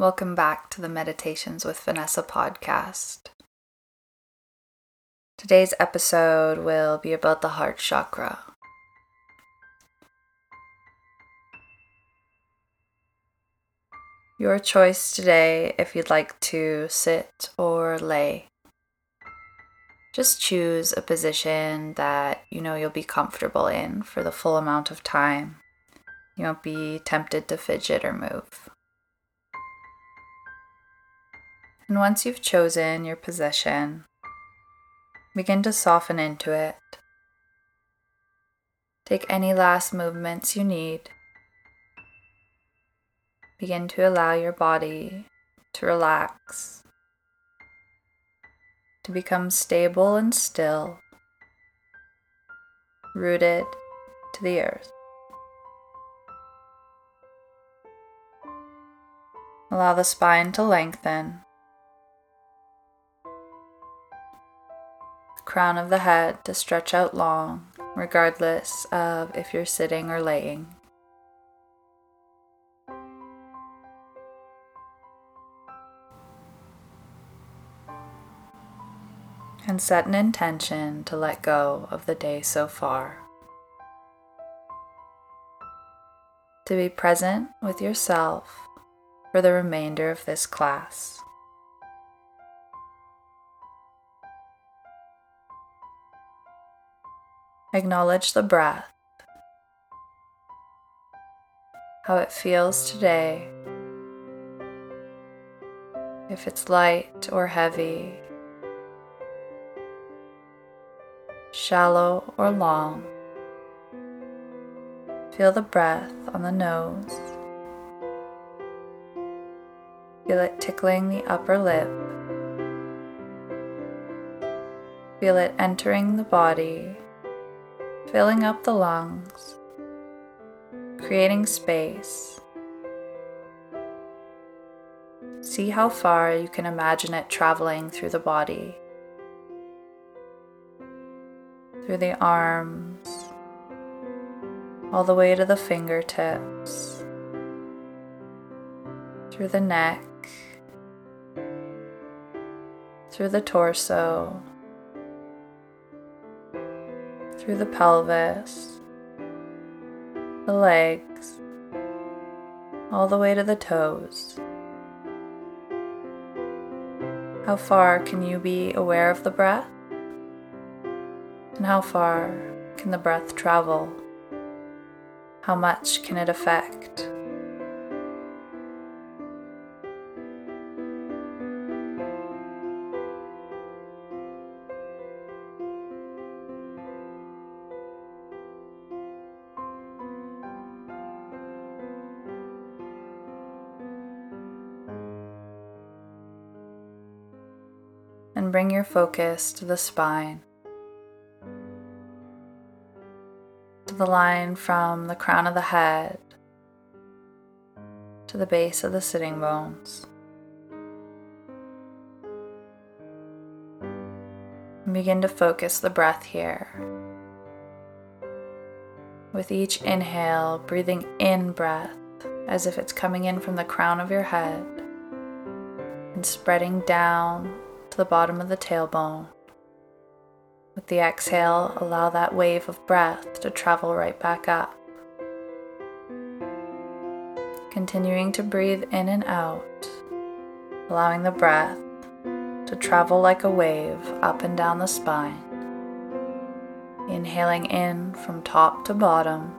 Welcome back to the Meditations with Vanessa podcast. Today's episode will be about the heart chakra. Your choice today if you'd like to sit or lay. Just choose a position that you know you'll be comfortable in for the full amount of time. You won't be tempted to fidget or move. And once you've chosen your position, begin to soften into it. Take any last movements you need. Begin to allow your body to relax, to become stable and still, rooted to the earth. Allow the spine to lengthen. Crown of the head to stretch out long, regardless of if you're sitting or laying. And set an intention to let go of the day so far. To be present with yourself for the remainder of this class. Acknowledge the breath, how it feels today, if it's light or heavy, shallow or long. Feel the breath on the nose. Feel it tickling the upper lip. Feel it entering the body filling up the lungs, creating space. See how far you can imagine it traveling through the body, through the arms, all the way to the fingertips, through the neck, through the torso through the pelvis, the legs, all the way to the toes. How far can you be aware of the breath? And how far can the breath travel? How much can it affect? Bring your focus to the spine, to the line from the crown of the head to the base of the sitting bones. And begin to focus the breath here. With each inhale, breathing in breath as if it's coming in from the crown of your head and spreading down the bottom of the tailbone. With the exhale, allow that wave of breath to travel right back up. Continuing to breathe in and out, allowing the breath to travel like a wave up and down the spine. Inhaling in from top to bottom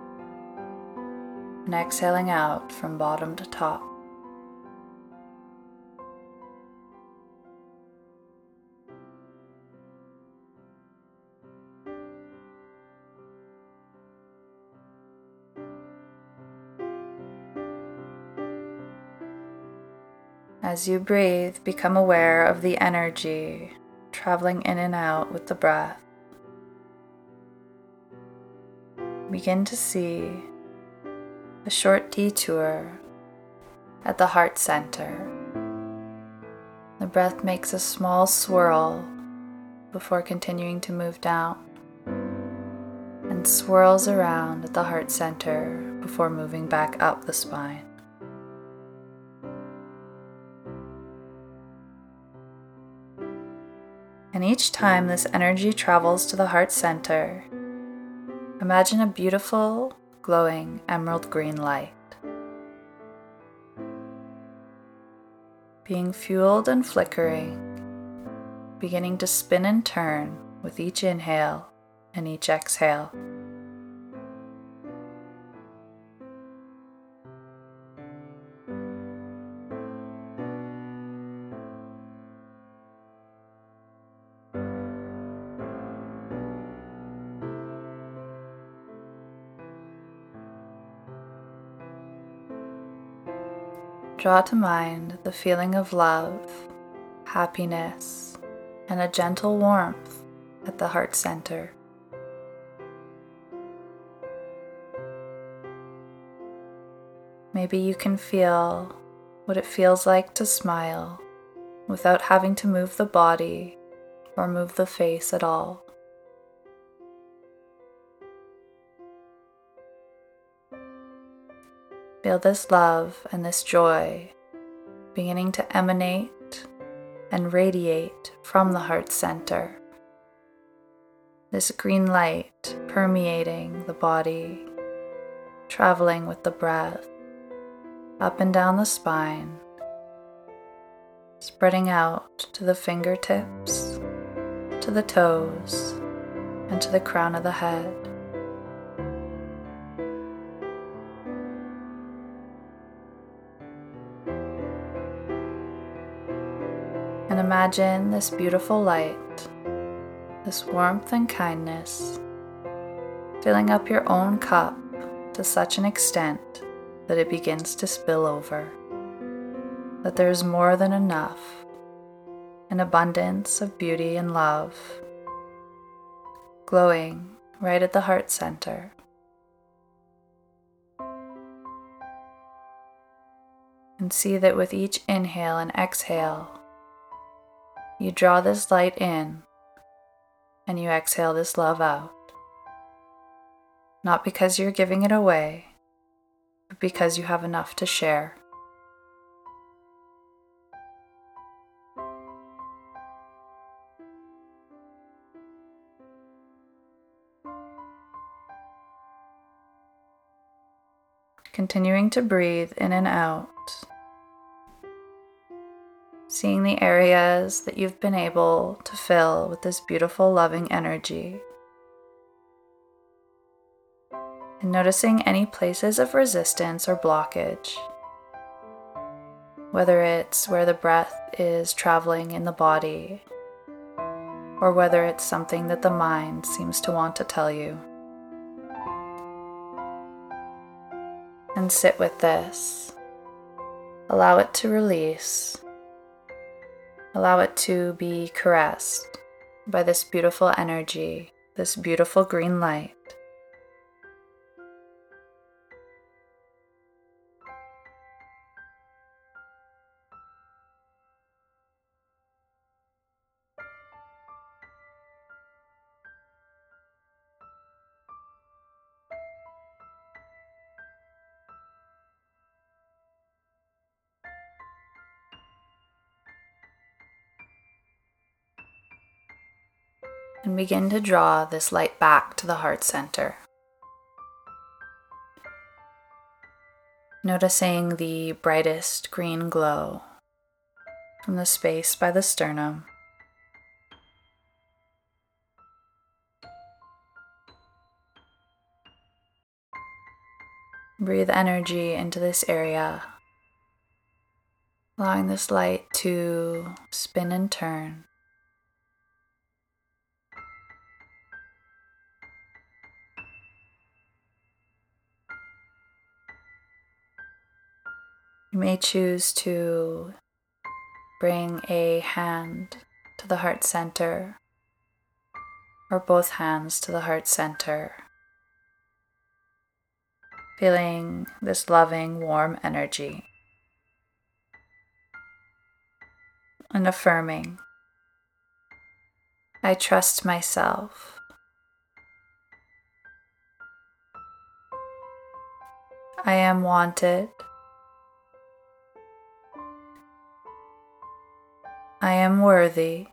and exhaling out from bottom to top. As you breathe, become aware of the energy traveling in and out with the breath. Begin to see a short detour at the heart center. The breath makes a small swirl before continuing to move down and swirls around at the heart center before moving back up the spine. And each time this energy travels to the heart center, imagine a beautiful, glowing emerald green light. Being fueled and flickering, beginning to spin and turn with each inhale and each exhale. Draw to mind the feeling of love, happiness, and a gentle warmth at the heart center. Maybe you can feel what it feels like to smile without having to move the body or move the face at all. Feel this love and this joy beginning to emanate and radiate from the heart center. This green light permeating the body, traveling with the breath up and down the spine, spreading out to the fingertips, to the toes, and to the crown of the head. Imagine this beautiful light, this warmth and kindness, filling up your own cup to such an extent that it begins to spill over, that there is more than enough, an abundance of beauty and love, glowing right at the heart center. And see that with each inhale and exhale, you draw this light in and you exhale this love out. Not because you're giving it away, but because you have enough to share. Continuing to breathe in and out seeing the areas that you've been able to fill with this beautiful, loving energy. And noticing any places of resistance or blockage, whether it's where the breath is traveling in the body, or whether it's something that the mind seems to want to tell you. And sit with this. Allow it to release Allow it to be caressed by this beautiful energy, this beautiful green light. And begin to draw this light back to the heart center. Noticing the brightest green glow from the space by the sternum. Breathe energy into this area, allowing this light to spin and turn. You may choose to bring a hand to the heart center or both hands to the heart center, feeling this loving, warm energy and affirming, I trust myself. I am wanted. I am worthy.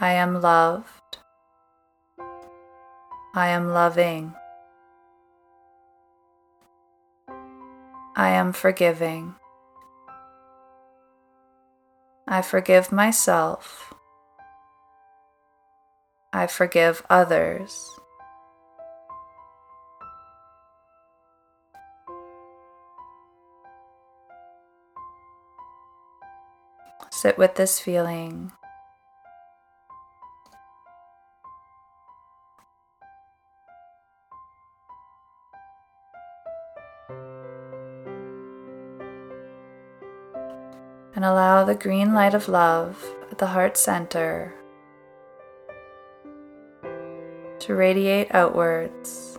I am loved. I am loving. I am forgiving. I forgive myself. I forgive others. Sit with this feeling. And allow the green light of love at the heart center to radiate outwards,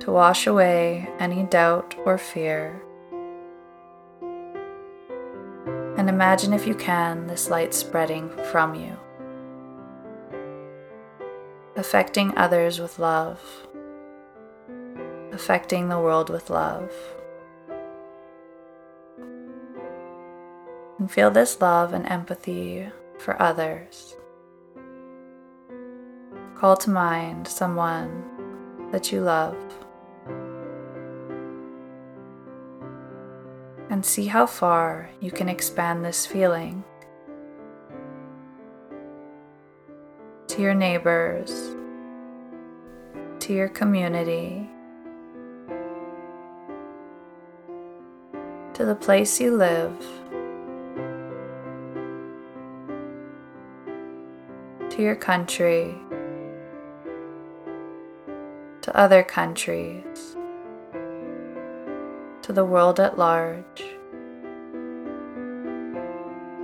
to wash away any doubt or fear. Imagine, if you can, this light spreading from you, affecting others with love, affecting the world with love. And feel this love and empathy for others. Call to mind someone that you love. And see how far you can expand this feeling to your neighbors, to your community, to the place you live, to your country, to other countries to the world at large.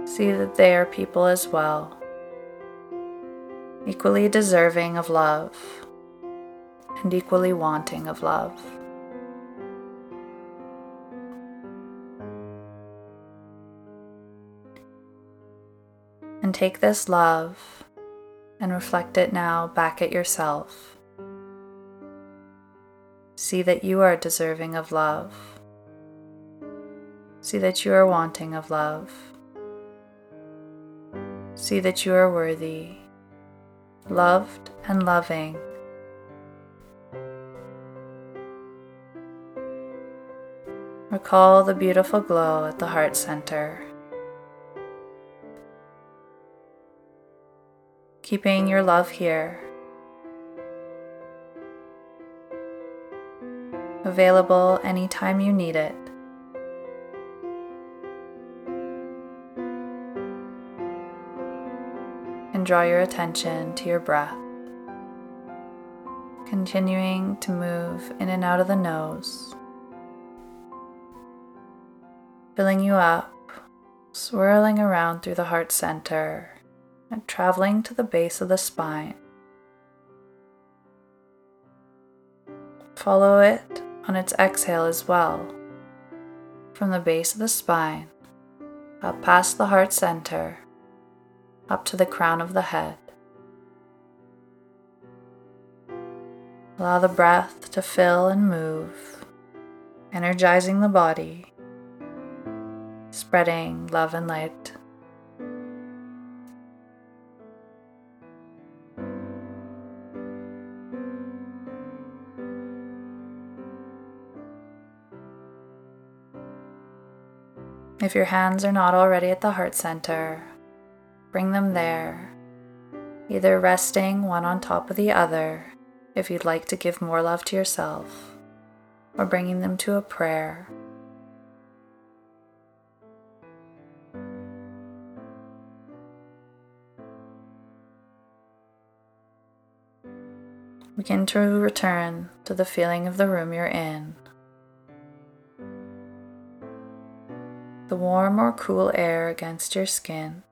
See that they are people as well, equally deserving of love and equally wanting of love. And take this love and reflect it now back at yourself. See that you are deserving of love See that you are wanting of love. See that you are worthy, loved, and loving. Recall the beautiful glow at the heart center. Keeping your love here. Available anytime you need it. And draw your attention to your breath. Continuing to move in and out of the nose, filling you up, swirling around through the heart center and traveling to the base of the spine. Follow it on its exhale as well, from the base of the spine up past the heart center up to the crown of the head. Allow the breath to fill and move, energizing the body, spreading love and light. If your hands are not already at the heart center, bring them there, either resting one on top of the other if you'd like to give more love to yourself, or bringing them to a prayer. Begin to return to the feeling of the room you're in. The warm or cool air against your skin.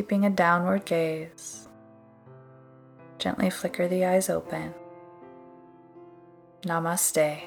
Keeping a downward gaze. Gently flicker the eyes open. Namaste.